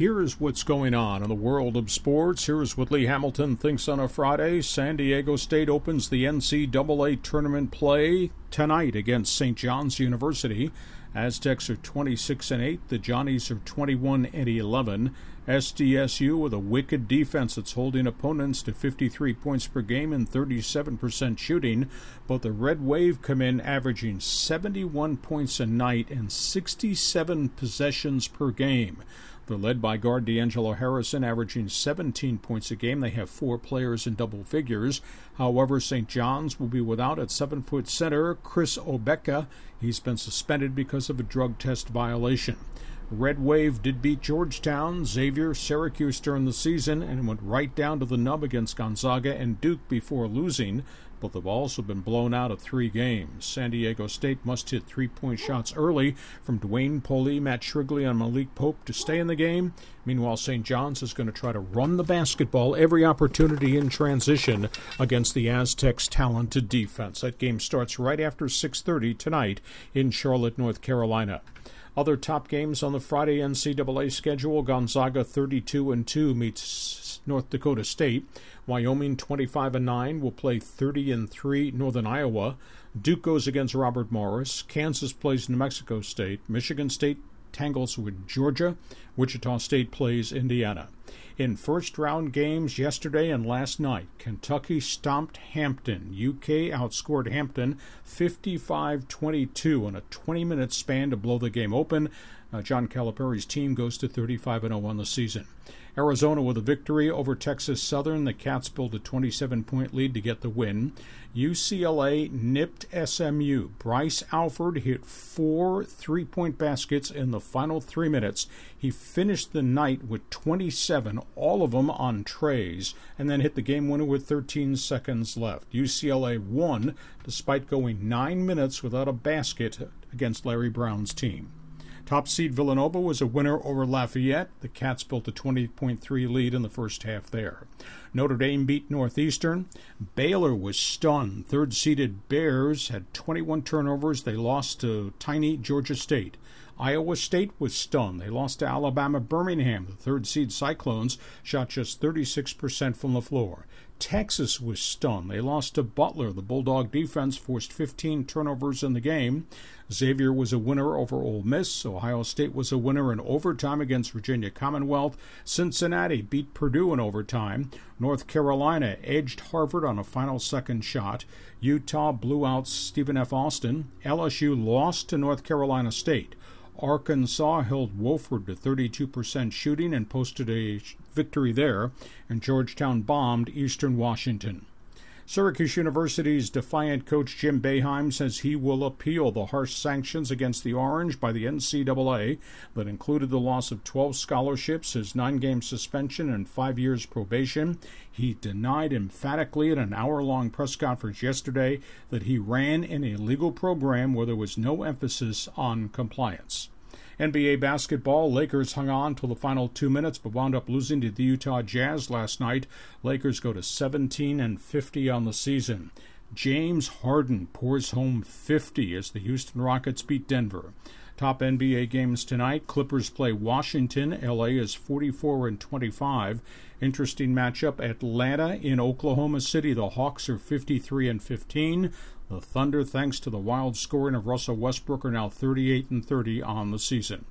Here is what's going on in the world of sports. Here is what Lee Hamilton thinks on a Friday. San Diego State opens the NCAA tournament play tonight against St. John's University. Aztecs are 26 and 8. The Johnnies are 21 and 11. SDSU with a wicked defense that's holding opponents to 53 points per game and 37% shooting. But the Red Wave come in averaging 71 points a night and 67 possessions per game. They're led by guard D'Angelo Harrison, averaging 17 points a game. They have four players in double figures. However, St. John's will be without at seven foot center Chris Obekpa. He's been suspended because of a drug test violation. Red Wave did beat Georgetown, Xavier, Syracuse during the season, and went right down to the nub against Gonzaga and Duke before losing but they've also been blown out of three games. San Diego State must hit three point shots early from Dwayne Polee, Matt Shrigley, and Malik Pope to stay in the game. Meanwhile, St. John's is going to try to run the basketball every opportunity in transition against the Aztecs' talented defense. That game starts right after 6:30 tonight in Charlotte, North Carolina. Other top games on the Friday NCAA schedule: Gonzaga 32 and 2 meets North Dakota State. Wyoming 25 and 9 will play 30 and 3 Northern Iowa. Duke goes against Robert Morris. Kansas plays New Mexico State. Michigan State tangles with Georgia. Wichita State plays Indiana. In first round games yesterday and last night, Kentucky stomped Hampton. UK outscored Hampton 55 22 in a 20 minute span to blow the game open. Uh, John Calipari's team goes to 35 and 0 on the season. Arizona with a victory over Texas Southern. The Cats built a 27 point lead to get the win. UCLA nipped SMU. Bryce Alford hit four three point baskets in the final three minutes. He finished the night with 27, all of them on trays, and then hit the game winner with 13 seconds left. UCLA won despite going nine minutes without a basket against Larry Brown's team. Top seed Villanova was a winner over Lafayette. The Cats built a 20.3 lead in the first half there. Notre Dame beat Northeastern. Baylor was stunned. Third seeded Bears had 21 turnovers. They lost to tiny Georgia State. Iowa State was stunned. They lost to Alabama Birmingham. The third seed Cyclones shot just 36% from the floor. Texas was stunned. They lost to Butler. The Bulldog defense forced 15 turnovers in the game. Xavier was a winner over Ole Miss. Ohio State was a winner in overtime against Virginia Commonwealth. Cincinnati beat Purdue in overtime. North Carolina edged Harvard on a final second shot. Utah blew out Stephen F. Austin. LSU lost to North Carolina State. Arkansas held Wofford to 32% shooting and posted a victory there, and Georgetown bombed Eastern Washington. Syracuse University's defiant coach Jim Boeheim says he will appeal the harsh sanctions against the Orange by the NCAA that included the loss of 12 scholarships, his nine game suspension, and five years probation. He denied emphatically in an hour long press conference yesterday that he ran an illegal program where there was no emphasis on compliance. NBA basketball, Lakers hung on till the final two minutes, but wound up losing to the Utah Jazz last night. Lakers go to 17 and 50 on the season. James Harden pours home 50 as the Houston Rockets beat Denver. Top NBA games tonight. Clippers play Washington. LA is 44 and 25. Interesting matchup. Atlanta in Oklahoma City. The Hawks are 53 and 15. The Thunder, thanks to the wild scoring of Russell Westbrook, are now 38 and 30 on the season.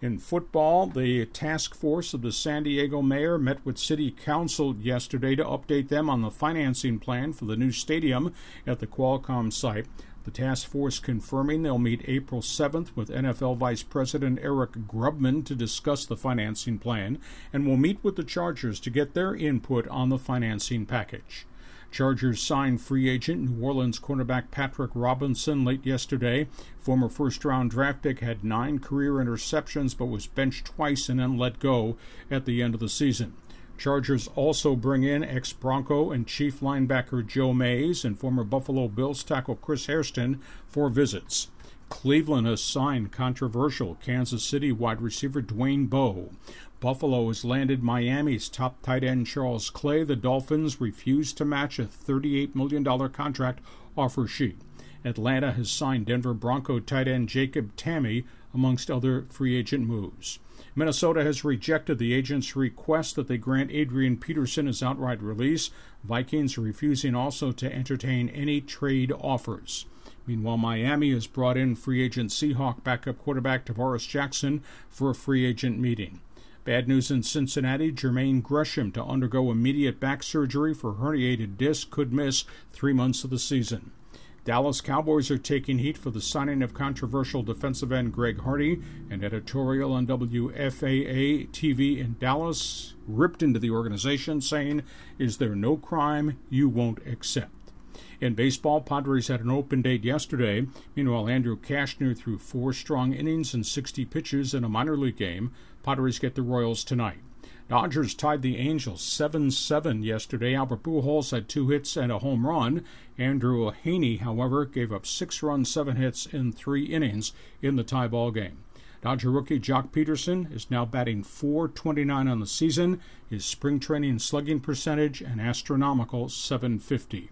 In football, the task force of the San Diego mayor met with city council yesterday to update them on the financing plan for the new stadium at the Qualcomm site. The task force confirming they'll meet April 7th with NFL Vice President Eric Grubman to discuss the financing plan and will meet with the Chargers to get their input on the financing package. Chargers signed free agent New Orleans cornerback Patrick Robinson late yesterday. Former first round draft pick had nine career interceptions but was benched twice and then let go at the end of the season. Chargers also bring in ex Bronco and Chief linebacker Joe Mays and former Buffalo Bills tackle Chris Hairston for visits. Cleveland has signed controversial Kansas City wide receiver Dwayne Bowe. Buffalo has landed Miami's top tight end Charles Clay. The Dolphins refused to match a $38 million contract offer sheet. Atlanta has signed Denver Bronco tight end Jacob Tamme amongst other free agent moves. Minnesota has rejected the agent's request that they grant Adrian Peterson his outright release. Vikings refusing also to entertain any trade offers. Meanwhile, Miami has brought in free agent Seahawk backup quarterback Tarvaris Jackson for a free agent meeting. Bad news in Cincinnati Jermaine Gresham to undergo immediate back surgery for herniated disc could miss three months of the season. Dallas Cowboys are taking heat for the signing of controversial defensive end Greg Hardy. An editorial on WFAA TV in Dallas ripped into the organization, saying, Is there no crime you won't accept? In baseball, Padres had an open date yesterday. Meanwhile, Andrew Cashner threw four strong innings and 60 pitches in a minor league game. Padres get the Royals tonight. Dodgers tied the Angels 7 7 yesterday. Albert Pujols had two hits and a home run. Andrew Heaney, however, gave up six runs, seven hits in three innings in the tie ball game. Dodger rookie Joc Pederson is now batting 429 on the season. His spring training slugging percentage an astronomical 750.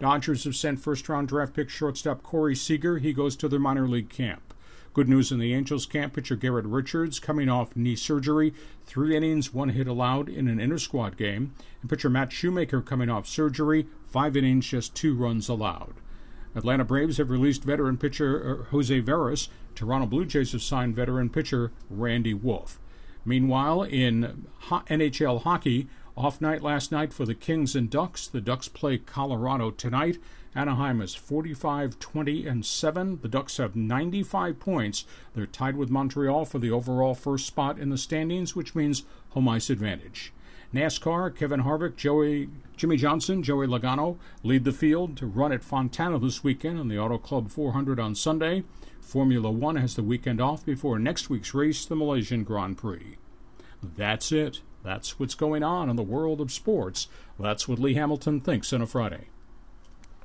Dodgers have sent first round draft pick shortstop Corey Seager. He goes to their minor league camp. Good news in the Angels camp pitcher Garrett Richards coming off knee surgery, three innings, one hit allowed in an inter squad game, and pitcher Matt Shoemaker coming off surgery, five innings, just two runs allowed. Atlanta Braves have released veteran pitcher uh, Jose Veras. Toronto Blue Jays have signed veteran pitcher Randy Wolf. Meanwhile, in NHL hockey, off night last night for the Kings and Ducks. The Ducks play Colorado tonight. Anaheim is 45 20 and 7. The Ducks have 95 points. They're tied with Montreal for the overall first spot in the standings, which means home ice advantage. NASCAR, Kevin Harvick, Joey, Jimmie Johnson, Joey Logano lead the field to run at Fontana this weekend on the Auto Club 400 on Sunday. Formula One has the weekend off before next week's race, the Malaysian Grand Prix. That's it. That's what's going on in the world of sports. That's what Lee Hamilton thinks on a Friday.